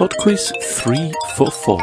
Podquiz 344.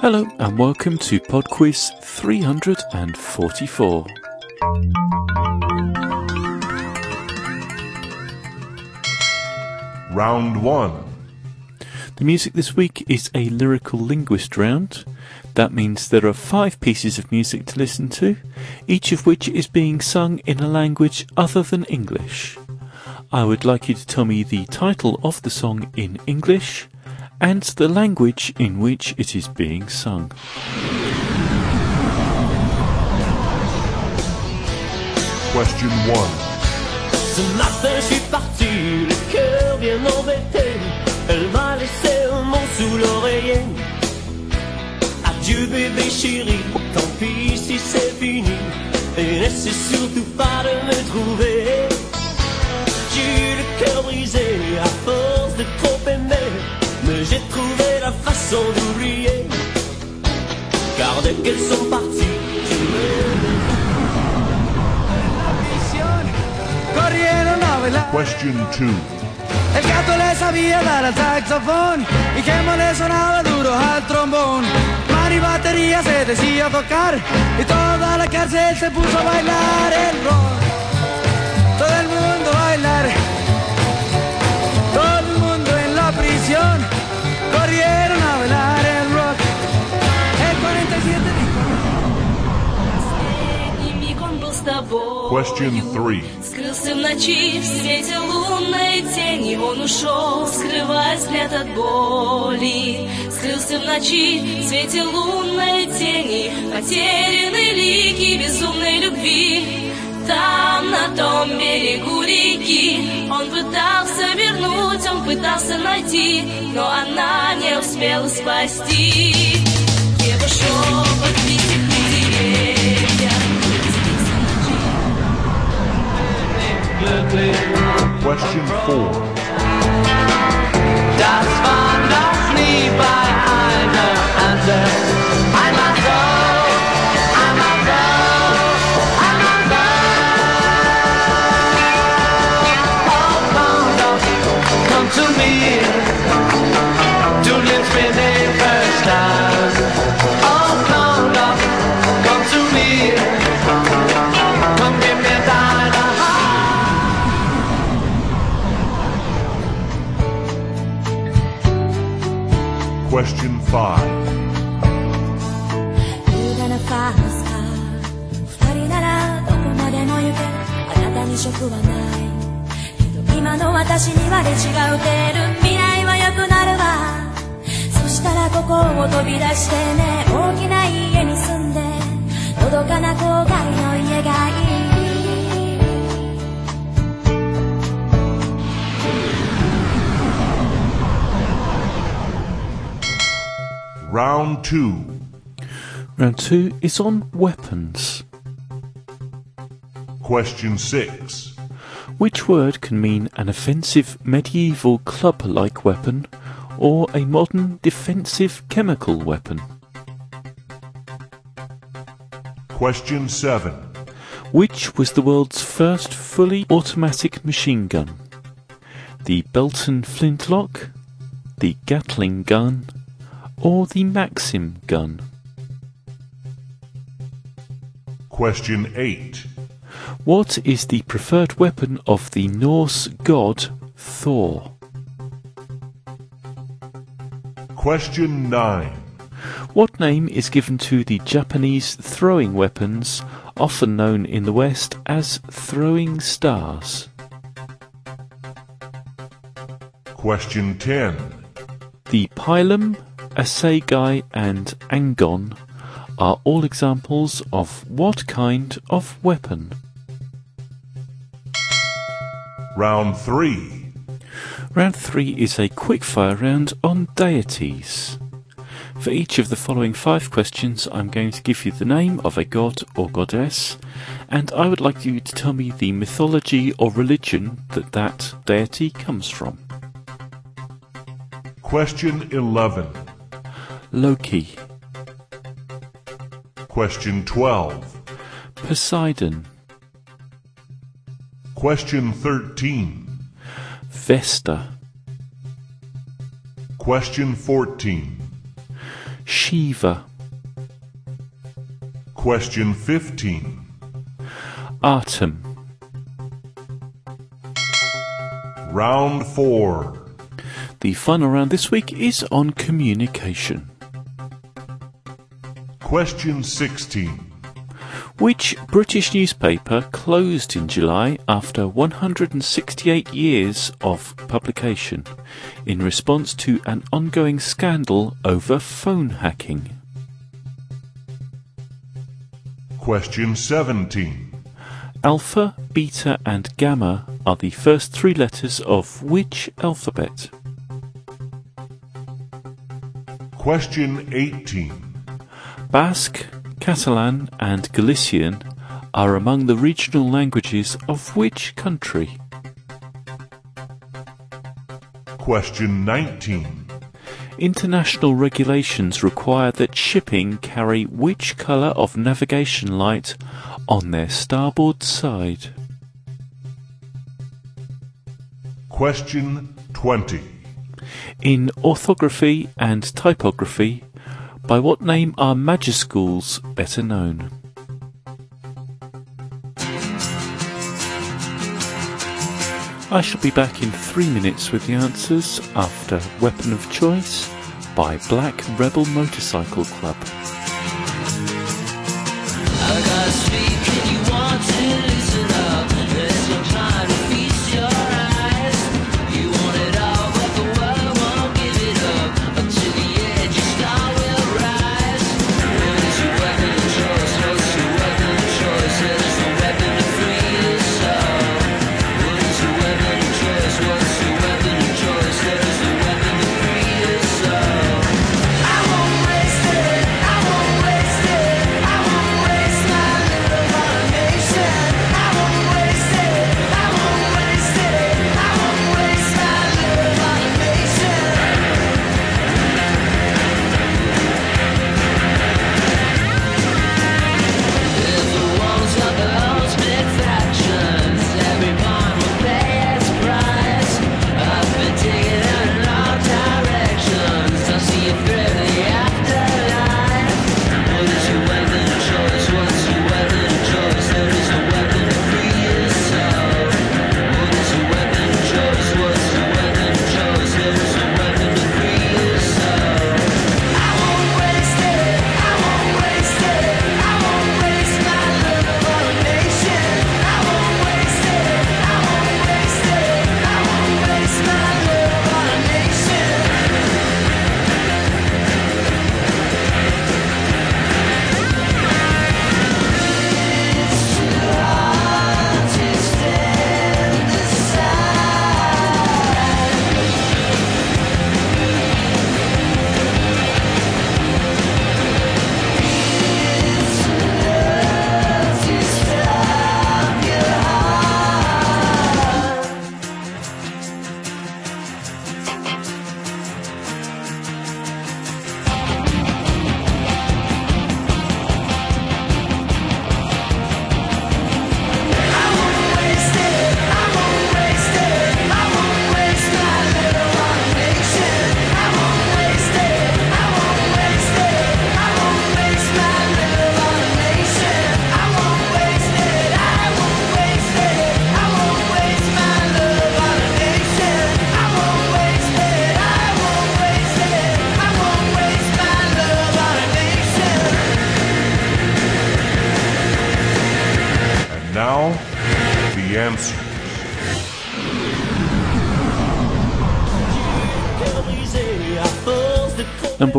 Hello and welcome to Podquiz 344. Round 1. The music this week is a lyrical linguist round. That means there are five pieces of music to listen to, each of which is being sung in a language other than English. I would like you to tell me the title of the song in English and the language in which it is being sung. Question 1. Ce matin, je suis parti, le cœur bien embêté. Elle m'a laissé un mot sous l'oreiller. Adieu bébé chéri, tant pis si c'est fini. Et n'essaie surtout pas de me trouver. J'ai eu le cœur brisé à force de trop aimer. Mais j'ai trouvé la façon d'oublier. Car dès qu'elles sont parties, je me. Question 2. El gato le sabía dar al saxofón y Gemma le sonaba duro al trombón. Mari batería se decía tocar y toda la cárcel se puso a bailar el rock. Todo el mundo bailar. Todo el mundo en la prisión Question 3. Скрылся в ночи в свете лунной тени Он ушел, скрывая взгляд от боли. Скрылся в ночи в свете лунной тени Потерянный лики безумной любви. Там, на том берегу реки Он пытался вернуть, он пытался найти Но она не успела спасти. Его шепот в листьях Question 4. Das nie bei einer. あなたに職はないけど今の私にはで違うてる未来は良くなるわそしたらここを飛び出してね大きな家に住んでのどかな郊外の家がいい Round 2. Round two is on weapons. Question 6. Which word can mean an offensive medieval club like weapon or a modern defensive chemical weapon? Question 7. Which was the world's first fully automatic machine gun? The Belton flintlock, the Gatling gun, or the Maxim gun? Question 8. What is the preferred weapon of the Norse god Thor? Question 9. What name is given to the Japanese throwing weapons, often known in the West as throwing stars? Question 10. The pilum, assegai, and angon are all examples of what kind of weapon? Round 3. Round 3 is a quickfire round on deities. For each of the following five questions, I'm going to give you the name of a god or goddess, and I would like you to tell me the mythology or religion that that deity comes from. Question 11. Loki. Question 12. Poseidon, Question 13. Vesta, Question 14. Shiva, Question 15. Atum, Round 4. The final round this week is on communication. Question 16. Which British newspaper closed in July after 168 years of publication in response to an ongoing scandal over phone hacking? Question 17. Alpha, beta, and gamma are the first three letters of which alphabet? Question 18. Basque, Catalan, and Galician are among the regional languages of which country? Question 19. International regulations require that shipping carry which colour of navigation light on their starboard side? Question 20. In orthography and typography, by what name are majuscules better known? I shall be back in three minutes with the answers after Weapon of Choice by Black Rebel Motorcycle Club.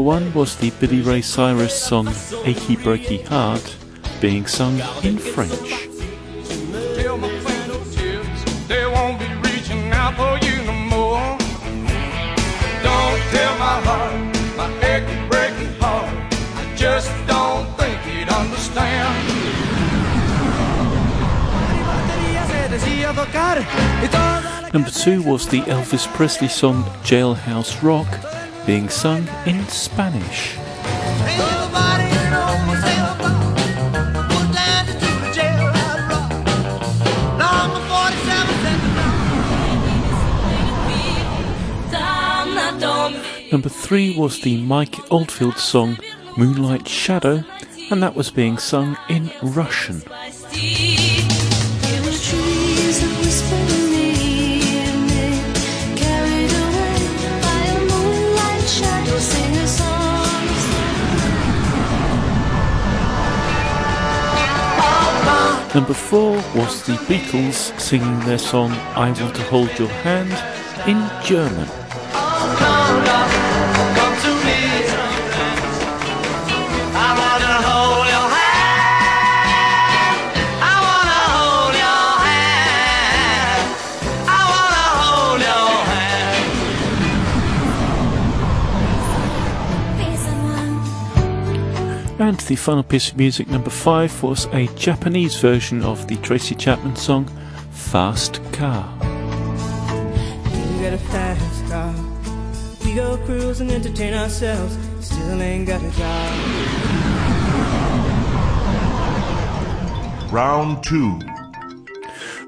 Number one was the Billy Ray Cyrus song Achy Breaky Heart being sung in French. Number two was the Elvis Presley song Jailhouse Rock being sung in Spanish. Number three was the Mike Oldfield song Moonlight Shadow, and that was being sung in Russian. Number four was the Beatles singing their song I Want to Hold Your Hand in German. And the final piece of music, number five, was a Japanese version of the Tracy Chapman song Fast Car. You got a fast car. We go cruise and entertain ourselves. Still ain't got a job. Round 2.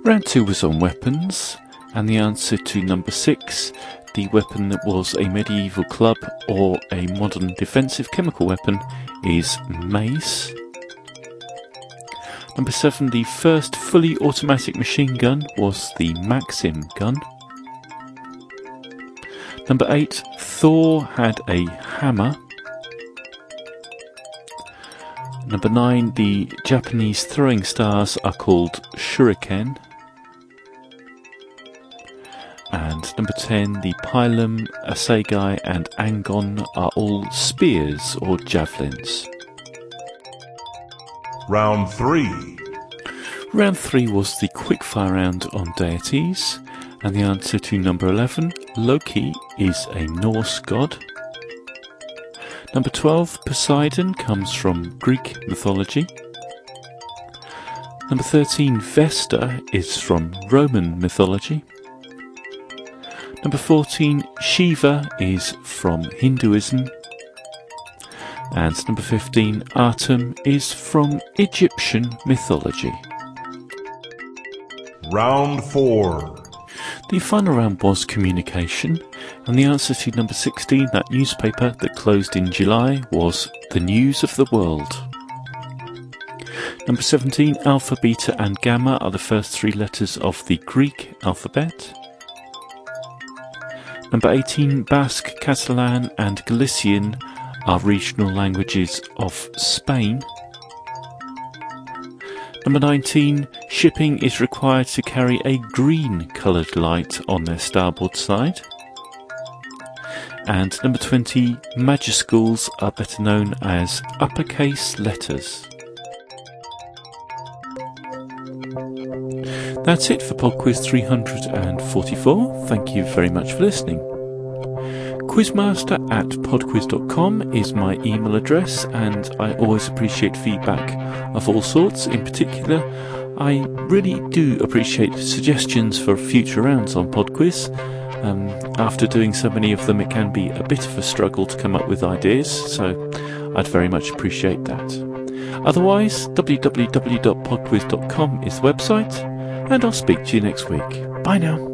Round two was on weapons, and the answer to number six, the weapon that was a medieval club or a modern defensive chemical weapon, is mace. Number seven, the first fully automatic machine gun was the Maxim gun. Number eight, Thor had a hammer. Number nine, the Japanese throwing stars are called shuriken. And number 10, the pilum, assegai, and angon are all spears or javelins. Round 3. Round 3 was the quickfire round on deities, and the answer to number 11, Loki, is a Norse god. Number 12, Poseidon, comes from Greek mythology. Number 13, Vesta, is from Roman mythology. Number 14, Shiva, is from Hinduism. And number 15, Atum, is from Egyptian mythology. Round 4. The final round was communication, and the answer to number 16, that newspaper that closed in July, was The News of the World. Number 17, Alpha, Beta, and Gamma are the first three letters of the Greek alphabet. Number 18, Basque, Catalan, and Galician are regional languages of Spain. Number 19, shipping is required to carry a green coloured light on their starboard side. And number 20, majuscules are better known as uppercase letters. That's it for Pod Quiz 344. Thank you very much for listening. Quizmaster at podquiz.com is my email address, and I always appreciate feedback of all sorts. In particular, I really do appreciate suggestions for future rounds on PodQuiz. Um, after doing so many of them, it can be a bit of a struggle to come up with ideas, so I'd very much appreciate that. Otherwise, www.podquiz.com is the website, and I'll speak to you next week. Bye now.